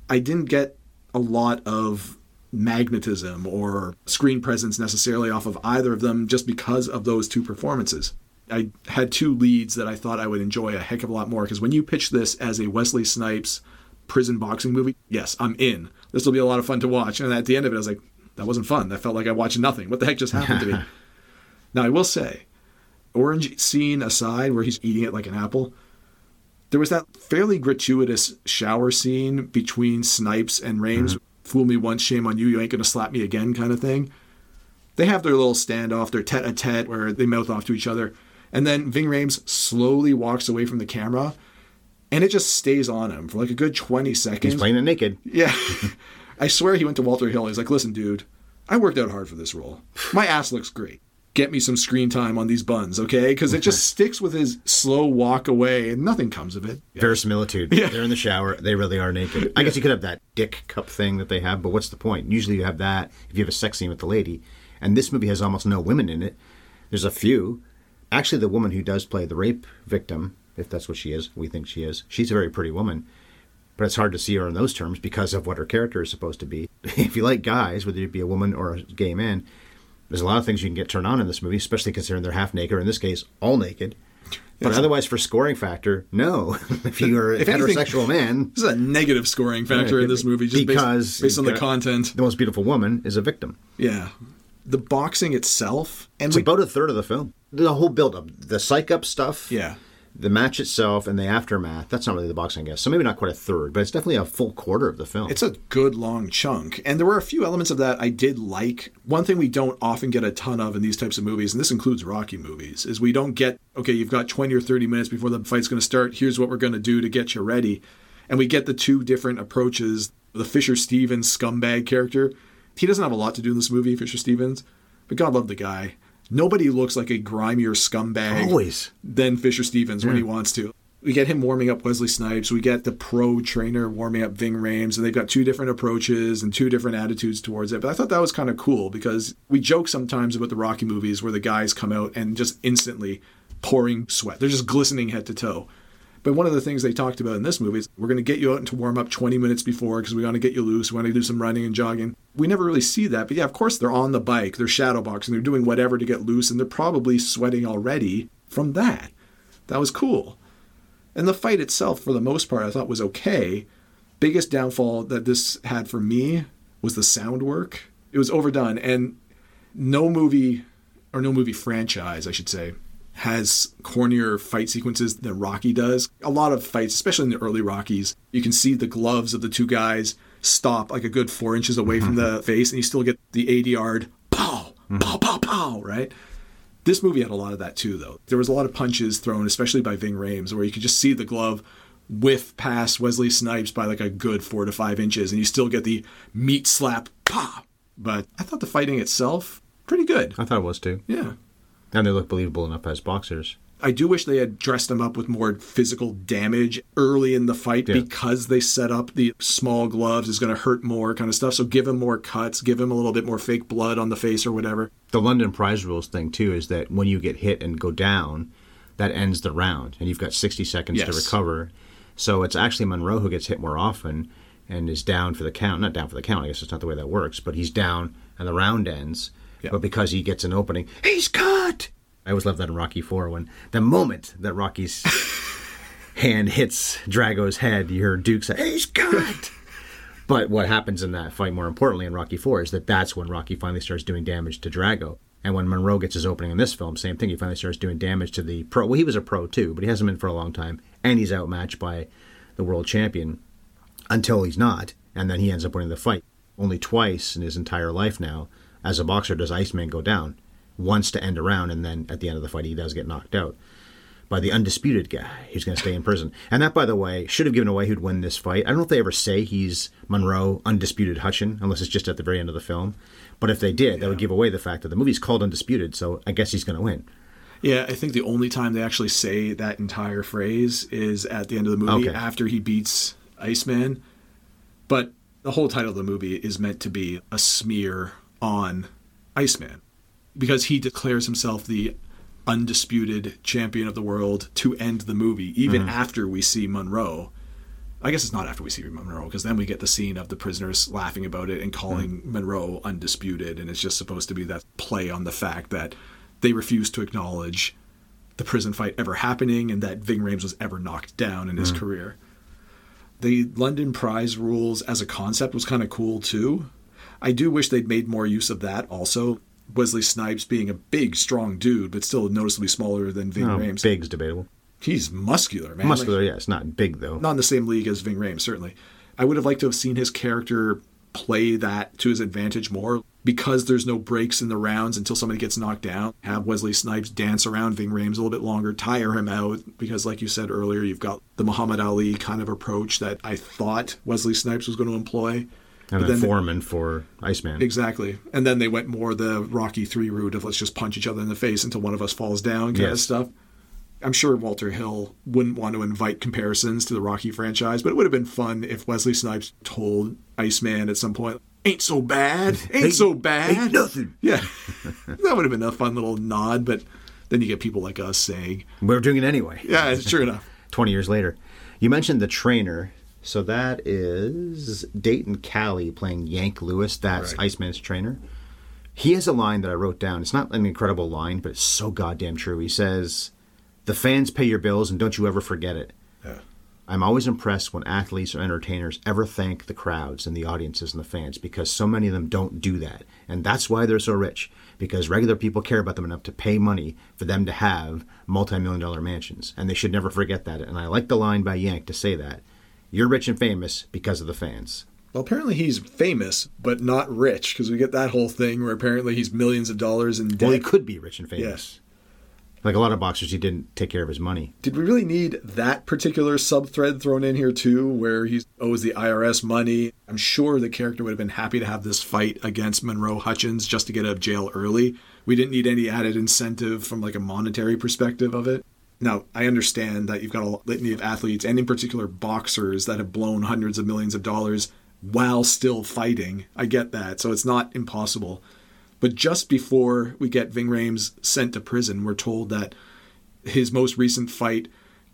Speaker 2: I didn't get a lot of magnetism or screen presence necessarily off of either of them just because of those two performances. I had two leads that I thought I would enjoy a heck of a lot more because when you pitch this as a Wesley Snipes prison boxing movie, yes, I'm in. This will be a lot of fun to watch. And at the end of it, I was like, that wasn't fun. That felt like I watched nothing. What the heck just happened to me? Now, I will say, orange scene aside, where he's eating it like an apple, there was that fairly gratuitous shower scene between Snipes and Rhames. Mm-hmm. Fool me once, shame on you. You ain't gonna slap me again, kind of thing. They have their little standoff, their tete-a-tete, where they mouth off to each other, and then Ving Rhames slowly walks away from the camera, and it just stays on him for like a good twenty seconds.
Speaker 1: He's playing it naked.
Speaker 2: Yeah. I swear he went to Walter Hill. He's like, listen, dude, I worked out hard for this role. My ass looks great. Get me some screen time on these buns, okay? Because it just sticks with his slow walk away and nothing comes of it.
Speaker 1: Verisimilitude.
Speaker 2: Yeah.
Speaker 1: They're in the shower. They really are naked. I guess you could have that dick cup thing that they have, but what's the point? Usually you have that if you have a sex scene with the lady. And this movie has almost no women in it. There's a few. Actually, the woman who does play the rape victim, if that's what she is, we think she is, she's a very pretty woman. But it's hard to see her in those terms because of what her character is supposed to be. if you like guys, whether you be a woman or a gay man, there's a lot of things you can get turned on in this movie, especially considering they're half naked, or in this case, all naked. But otherwise, for scoring factor, no. if you're a
Speaker 2: If anything-
Speaker 1: heterosexual man,
Speaker 2: This is a negative scoring factor in this movie just
Speaker 1: Because
Speaker 2: based, based on the content.
Speaker 1: the most beautiful woman is a victim.
Speaker 2: Yeah. The boxing itself, and
Speaker 1: It's
Speaker 2: we,
Speaker 1: about a third of the film. The whole build up, the psych up stuff,
Speaker 2: yeah.
Speaker 1: The match itself, and the aftermath. That's not really the boxing, I guess. So maybe not quite a third, but it's definitely a full quarter of the film.
Speaker 2: It's a good long chunk. And there were a few elements of that I did like. One thing we don't often get a ton of in these types of movies, and this includes Rocky movies, is we don't get, okay, you've got 20 or 30 minutes before the fight's going to start. Here's what we're going to do to get you ready. And we get the two different approaches. The Fisher Stevens scumbag character, he doesn't have a lot to do in this movie, Fisher Stevens, but God love the guy. Nobody looks like a grimier scumbag
Speaker 1: Always.
Speaker 2: than Fisher Stevens when he wants to. We get him warming up Wesley Snipes. We get the pro trainer warming up Ving Rhames, and they've got two different approaches and two different attitudes towards it. But I thought that was kind of cool because we joke sometimes about the Rocky movies where the guys come out and just instantly pouring sweat. They're just glistening head to toe. But one of the things they talked about in this movie is we're going to get you out to warm up 20 minutes before because we want to get you loose. We want to do some running and jogging. We never really see that. But yeah, of course, they're on the bike, they're shadowboxing, they're doing whatever to get loose, and they're probably sweating already from that. That was cool. And the fight itself, for the most part, I thought was okay. Biggest downfall that this had for me was the sound work. It was overdone, and no movie, or no movie franchise, I should say, has cornier fight sequences than Rocky does. A lot of fights, especially in the early Rockies, you can see the gloves of the two guys stop like a good four inches away from the face, and you still get the 80 yard pow, pow, pow, pow, right? This movie had a lot of that too, though. There was a lot of punches thrown, especially by Ving Rhames, where you could just see the glove whiff past Wesley Snipes by like a good four to five inches, and you still get the meat slap, pop. But I thought the fighting itself pretty good.
Speaker 1: I thought it was too.
Speaker 2: Yeah.
Speaker 1: And they look believable enough as boxers.
Speaker 2: I do wish they had dressed them up with more physical damage early in the fight
Speaker 1: Yeah.
Speaker 2: because they set up the small gloves is going to hurt more kind of stuff. So give him more cuts, give him a little bit more fake blood on the face or whatever.
Speaker 1: The London Prize Rules thing too is that when you get hit and go down, that ends the round, and you've got 60 seconds to recover. So it's actually Monroe who gets hit more often and is down for the count. Not down for the count. I guess it's not the way that works. But he's down, and the round ends.
Speaker 2: Yeah.
Speaker 1: But because he gets an opening, he's cut. I always love that in Rocky Four when the moment that Rocky's hand hits Drago's head, you hear Duke say, "He's cut." But what happens in that fight, more importantly, in Rocky Four, is that that's when Rocky finally starts doing damage to Drago. And when Monroe gets his opening in this film, same thing. He finally starts doing damage to the pro. Well, he was a pro too, but he hasn't been for a long time, and he's outmatched by the world champion until he's not, and then he ends up winning the fight. Only twice in his entire life now, as a boxer, does Iceman go down. Once to end a round, and then at the end of the fight, he does get knocked out by the undisputed guy who's going to stay in prison. And that, by the way, should have given away who'd win this fight. I don't know if they ever say he's Monroe, undisputed Hutchen, unless it's just at the very end of the film. But if they did, that would give away the fact that the movie's called Undisputed, so I guess he's going to win.
Speaker 2: Yeah, I think the only time they actually say that entire phrase is at the end of the movie
Speaker 1: Okay.
Speaker 2: after he beats Iceman. But the whole title of the movie is meant to be a smear on Iceman because he declares himself the undisputed champion of the world to end the movie, even after we see Monroe. I guess it's not after we see Monroe because then we get the scene of the prisoners laughing about it and calling
Speaker 1: Hmm.
Speaker 2: Monroe undisputed, and it's just supposed to be that play on the fact that they refuse to acknowledge the prison fight ever happening and that Ving Rhames was ever knocked down in his
Speaker 1: Hmm.
Speaker 2: career. The London Prize rules as a concept was kind of cool too. I do wish they'd made more use of that also. Wesley Snipes being a big, strong dude, but still noticeably smaller than Ving
Speaker 1: No,
Speaker 2: Rhames.
Speaker 1: big's debatable.
Speaker 2: He's muscular, man.
Speaker 1: Muscular,
Speaker 2: Like,
Speaker 1: yes, not big though.
Speaker 2: not in the same league as Ving Rhames, certainly. I would have liked to have seen his character play that to his advantage more because there's no breaks in the rounds until somebody gets knocked down. Have Wesley Snipes dance around Ving Rhames a little bit longer, tire him out because, like you said earlier, you've got the Muhammad Ali kind of approach that I thought Wesley Snipes was going to employ.
Speaker 1: And
Speaker 2: But
Speaker 1: then
Speaker 2: then-
Speaker 1: Foreman for Iceman.
Speaker 2: Exactly. And then they went more the Rocky 3 route of let's just punch each other in the face until one of us falls down kind of stuff. I'm sure Walter Hill wouldn't want to invite comparisons to the Rocky franchise, but it would have been fun if Wesley Snipes told Iceman at some point, ain't so bad, ain't, so bad.
Speaker 1: ain't nothing.
Speaker 2: Yeah. that would have been a fun little nod, but then you get people like us saying,
Speaker 1: We're doing it anyway.
Speaker 2: yeah, it's true enough.
Speaker 1: 20 years later. You mentioned the trainer. So that is Dayton Callie playing Yank Lewis. That's
Speaker 2: Right.
Speaker 1: Iceman's trainer. He has a line that I wrote down. It's not an incredible line, but it's so goddamn true. He says, The fans pay your bills and don't you ever forget it.
Speaker 2: Yeah.
Speaker 1: I'm always impressed when athletes or entertainers ever thank the crowds and the audiences and the fans because so many of them don't do that. And that's why they're so rich because regular people care about them enough to pay money for them to have multi million dollar mansions. And they should never forget that. And I like the line by Yank to say that. You're rich and famous because of the fans.
Speaker 2: Well, apparently he's famous, but not rich, because we get that whole thing where apparently he's millions of dollars in debt.
Speaker 1: Well, he could be rich and famous.
Speaker 2: Yes.
Speaker 1: Like a lot of boxers, he didn't take care of his money.
Speaker 2: Did we really need that particular sub thread thrown in here too, where he owes the IRS money? I'm sure the character would have been happy to have this fight against Monroe Hutchens just to get out of jail early. We didn't need any added incentive from like a monetary perspective of it. Now, I understand that you've got a litany of athletes, and in particular boxers, that have blown hundreds of millions of dollars while still fighting. I get that, so it's not impossible. But just before we get Ving Rhames sent to prison, we're told that his most recent fight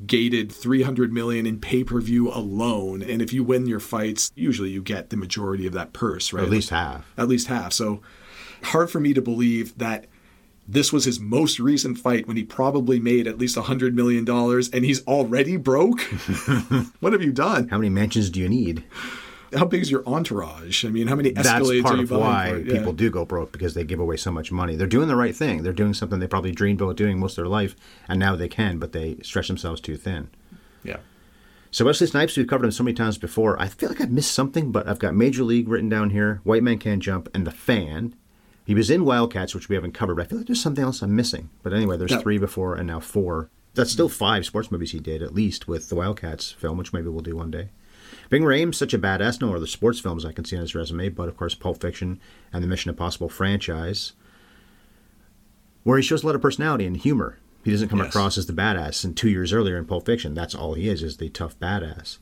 Speaker 2: gated 300 million in pay-per-view alone and if you win your fights usually you get the majority of that purse
Speaker 1: Or
Speaker 2: right
Speaker 1: at least half.
Speaker 2: at least half so hard for me to believe that this was his most recent fight when he probably made at least 100 million dollars and he's already broke what have you done
Speaker 1: How many mansions do you need?
Speaker 2: how big is your entourage i mean how many
Speaker 1: That's part
Speaker 2: are you
Speaker 1: of
Speaker 2: buying
Speaker 1: why
Speaker 2: for it? Yeah.
Speaker 1: people do go broke because they give away so much money. They're doing the right thing. They're doing something they probably dreamed about doing most of their life, and now they can, but they stretch themselves too thin.
Speaker 2: yeah
Speaker 1: So Wesley Snipes, we've covered him so many times before. I feel like I've missed something, but I've got Major League written down here, White Man Can't Jump, and The Fan. He was in Wildcats, which we haven't covered. But I feel like there's something else I'm missing. But anyway, there's three before and now four. That's still five sports movies he did, at least with the Wildcats film, which maybe we'll do one day. Ving Rhames, such a badass. No other sports films I can see on his resume, but of course Pulp Fiction and the Mission Impossible franchise, where he shows a lot of personality and humor. He doesn't come
Speaker 2: Yes.
Speaker 1: across as the badass. And two years earlier in Pulp Fiction, that's all he is, is the tough badass.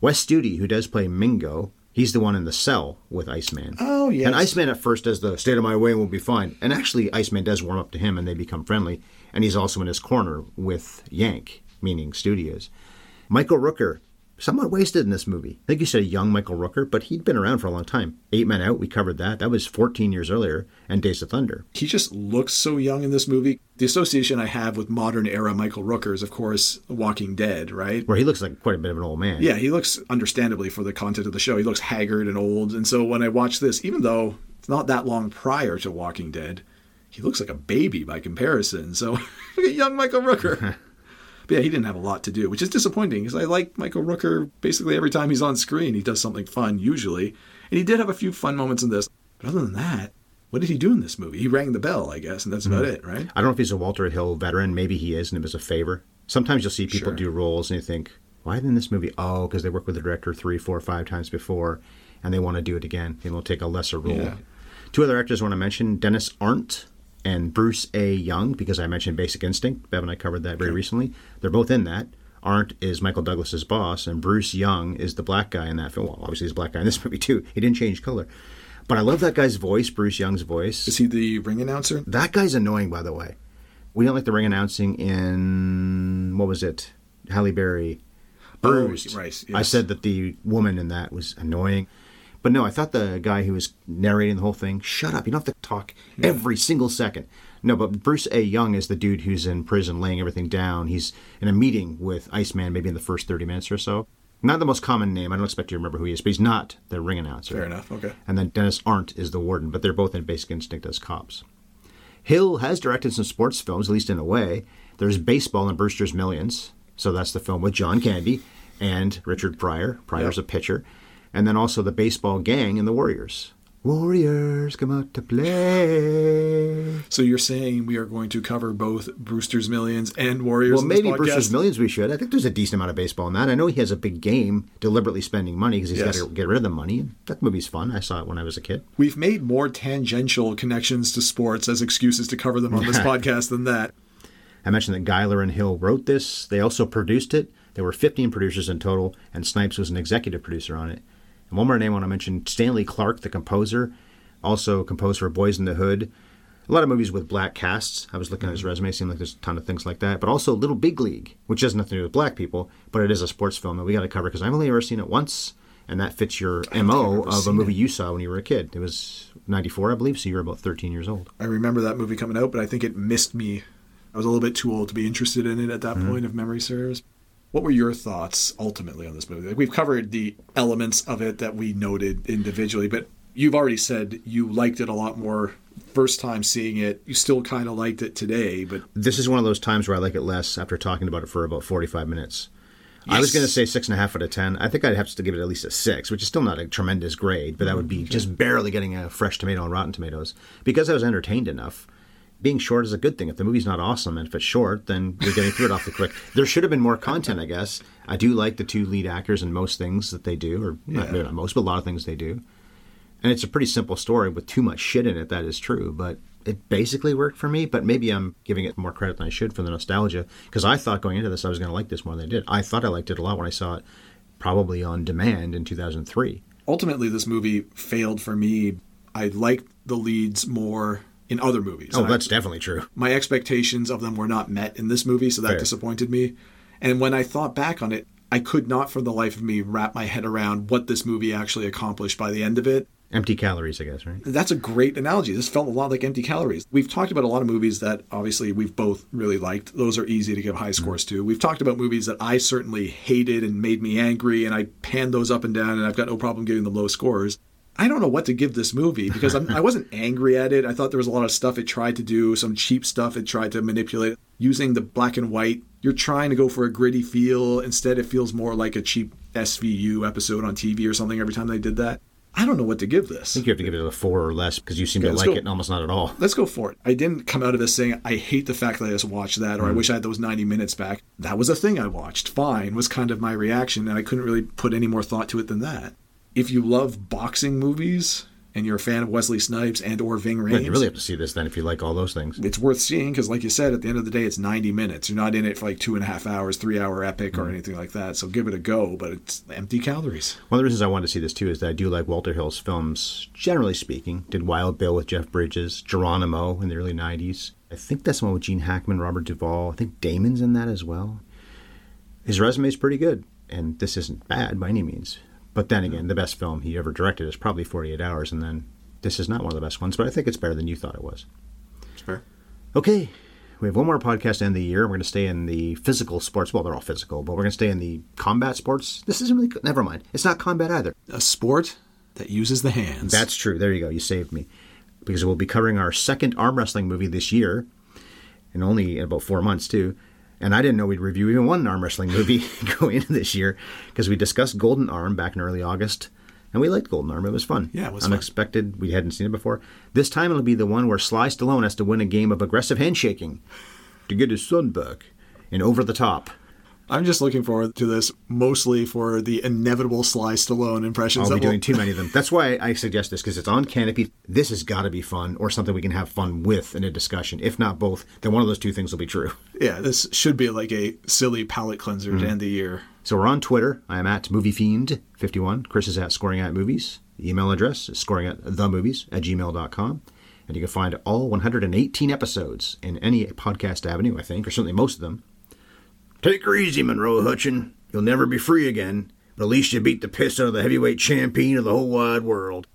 Speaker 1: Wes Studi, who does play Mingo, he's the one in the cell with Iceman.
Speaker 2: Oh, yes.
Speaker 1: And Iceman at first does the stay out of my way and we'll be fine. And actually, Iceman does warm up to him and they become friendly. And he's also in his corner with Yank, meaning Studi's. Michael Rooker, somewhat wasted in this movie. I think you said a young Michael Rooker, but he'd been around for a long time. Eight Men Out, we covered that. That was 14 years earlier. And Days of Thunder.
Speaker 2: he just looks so young in this movie. The association I have with modern era Michael Rooker is, of course, Walking Dead, right?
Speaker 1: Where he looks like quite a bit of an old man.
Speaker 2: Yeah, he looks understandably for the content of the show. He looks haggard and old. And so when I watch this, even though it's not that long prior to Walking Dead, he looks like a baby by comparison. So, young Michael Rooker. yeah, he didn't have a lot to do, which is disappointing because I like Michael Rooker basically every time he's on screen. He does something fun, usually. And he did have a few fun moments in this. But other than that, what did he do in this movie? He rang the bell, I guess, and that's about hmm. it, right?
Speaker 1: I don't know if he's a Walter Hill veteran. Maybe he is, and it was a favor. Sometimes you'll see people
Speaker 2: Sure.
Speaker 1: do roles and you think, why in this movie? Oh, because they worked with the director three, four, five times before, and they want to do it again. And they'll take a lesser role.
Speaker 2: Yeah.
Speaker 1: Two other actors I want to mention Dennis Arndt and Bruce A. Young, because I mentioned Basic Instinct. Bev and I covered that very recently. They're both in that. Arndt is Michael Douglas's boss, and Bruce Young is the black guy in that film. Well, obviously, he's a black guy in this movie, too. He didn't change color. But I love that guy's voice, Bruce Young's voice.
Speaker 2: Is he the ring announcer?
Speaker 1: That guy's annoying, by the way. We don't like the ring announcing in what was it? Halle Berry. Oh, bruised.
Speaker 2: right,
Speaker 1: I said that the woman in that was annoying. But no, I thought the guy who was narrating the whole thing, shut up. You don't have to talk every single second. No, but Bruce A. Young is the dude who's in prison laying everything down. He's in a meeting with Iceman maybe in the first 30 minutes or so. Not the most common name. I don't expect you to remember who he is, but he's not the ring announcer.
Speaker 2: Fair enough, okay.
Speaker 1: And then Dennis Arndt is the warden, but they're both in Basic Instinct as cops. Hill has directed some sports films, at least in a way. There's Baseball and Brewster's Millions. So that's the film with John Candy and Richard Pryor. Pryor's
Speaker 2: Yep.
Speaker 1: a pitcher. And then also the Baseball Gang and the Warriors. Warriors come out to play.
Speaker 2: So you're saying we are going to cover both Brewster's Millions and Warriors?
Speaker 1: Well, maybe? Brewster's Millions we should. I think there's a decent amount of baseball in that. I know he has a big game deliberately spending money because he's
Speaker 2: Yes.
Speaker 1: got to get rid of the money. That movie's fun. I saw it when I was a kid.
Speaker 2: We've made more tangential connections to sports as excuses to cover them on this podcast than that.
Speaker 1: I mentioned that Giler and Hill wrote this. They also produced it. There were 15 producers in total, and Snipes was an executive producer on it. And one more name I want to mention Stanley Clarke, the composer, also composed for Boys in the Hood. A lot of movies with black casts. I was looking at his mm-hmm. resume, seemed like there's a ton of things like that. But also Little Big League, which has nothing to do with black people, but it is a sports film that we got to cover because I've only ever seen it once, and that fits your MO of a movie
Speaker 2: it.
Speaker 1: you saw when you were a kid. It was 94, I believe, so you were about 13 years old.
Speaker 2: I remember that movie coming out, but I think it missed me. I was a little bit too old to be interested in it at that mm-hmm. point, if memory serves. What were your thoughts ultimately on this movie? Like, we've covered the elements of it that we noted individually, but you've already said you liked it a lot more first time seeing it. You still kind of liked it today, but
Speaker 1: This is one of those times where I like it less after talking about it for about 45 minutes. I was going to say six and a half out of 10. I think I'd have to give it at least a six, which is still not a tremendous grade, but that would be mm-hmm. just barely getting a fresh tomato on Rotten Tomatoes. Because I was entertained enough, being short is a good thing. If the movie's not awesome and if it's short, then you're getting through it off the quick. There should have been more content, I guess. I do like the two lead actors in most things that they do, or
Speaker 2: Yeah.
Speaker 1: maybe not most, but a lot of things they do. And it's a pretty simple story with too much shit in it, that is true. But it basically worked for me. But maybe I'm giving it more credit than I should for the nostalgia. Because I thought going into this I was going to like this more than I did. I thought I liked it a lot when I saw it probably on demand in 2003.
Speaker 2: ultimately this movie failed for me. I liked the leads more in other movies.
Speaker 1: Oh,
Speaker 2: And I-
Speaker 1: that's definitely true.
Speaker 2: my expectations of them were not met in this movie, so that
Speaker 1: Fair.
Speaker 2: disappointed me. And when I thought back on it, I could not for the life of me wrap my head around what this movie actually accomplished by the end of it.
Speaker 1: Empty calories, I guess, right?
Speaker 2: That's a great analogy. This felt a lot like Empty Calories. We've talked about a lot of movies that obviously we've both really liked. Those are easy to give high mm-hmm. scores to. We've talked about movies that I certainly hated and made me angry, and I panned those up and down, and I've got no problem giving them low scores. I don't know what to give this movie because I'm, I wasn't angry at it. I thought there was a lot of stuff it tried to do, some cheap stuff it tried to manipulate. Using the black and white, you're trying to go for a gritty feel. Instead, it feels more like a cheap SVU episode on TV or something every time they did that. I don't know what to give this.
Speaker 1: I think you have to give it a four or less because you seem
Speaker 2: Okay,
Speaker 1: to like
Speaker 2: go.
Speaker 1: it and almost not at all.
Speaker 2: Let's go for it. I didn't come out of this saying I hate the fact that I just watched that or I mm-hmm. wish I had those 90 minutes back. That was a thing I watched. Fine was kind of my reaction and I couldn't really put any more thought to it than that. If you love boxing movies and you're a fan of Wesley Snipes and or Ving Rhames,
Speaker 1: Well, you really have to see this then if you like all those things.
Speaker 2: it's worth seeing because like you said at the end of the day it's 90 minutes you're not in it for like two and a half hours three hour epic or mm-hmm. anything like that so give it a go but it's empty calories
Speaker 1: One of the reasons I wanted to see this too is that I do like Walter Hill's films, generally speaking. Did Wild Bill with Jeff Bridges, Geronimo in the early 90s. I think that's the one with Gene Hackman, Robert Duvall. I think Damon's in that as well. His resume is pretty good, and this isn't bad by any means. But then again, the best film he ever directed is probably 48 Hours, and then this is not one of the best ones, but I think it's better than you thought it was.
Speaker 2: fair
Speaker 1: Okay, we have one more podcast to end the year. We're going to stay in the physical sports. Well, they're all physical, but we're going to stay in the combat sports. This isn't really, never mind. It's not combat either.
Speaker 2: a sport that uses the hands
Speaker 1: That's true. There you go. You saved me. Because we'll be covering our second arm wrestling movie this year, and only in about four months, too. And I didn't know we'd review even one arm wrestling movie going into this year because we discussed Golden Arm back in early August, and we liked Golden Arm. It was fun.
Speaker 2: Yeah, it was fun.
Speaker 1: Unexpected. We hadn't seen it before. This time it'll be the one where Sly Stallone has to win a game of aggressive handshaking to get his son back in Over the Top.
Speaker 2: I'm just looking forward to this mostly for the inevitable Sly Stallone impressions.
Speaker 1: I'll be doing too many of them. That's why I suggest this because it's on Kanopy. This has got to be fun or something we can have fun with in a discussion. If not both, then one of those two things will be true.
Speaker 2: Yeah, this should be like a silly palate cleanser
Speaker 1: Mm-hmm.
Speaker 2: to end the year.
Speaker 1: So we're on Twitter. I am at MovieFiend51. Chris is at Scoring at Movies. The email address is scoring at themovies at gmail.com. And you can find all 118 episodes in any podcast avenue, I think, or certainly most of them. Take her easy, Monroe Hutchen. You'll never be free again, but at least you beat the piss out of the heavyweight champion of the whole wide world.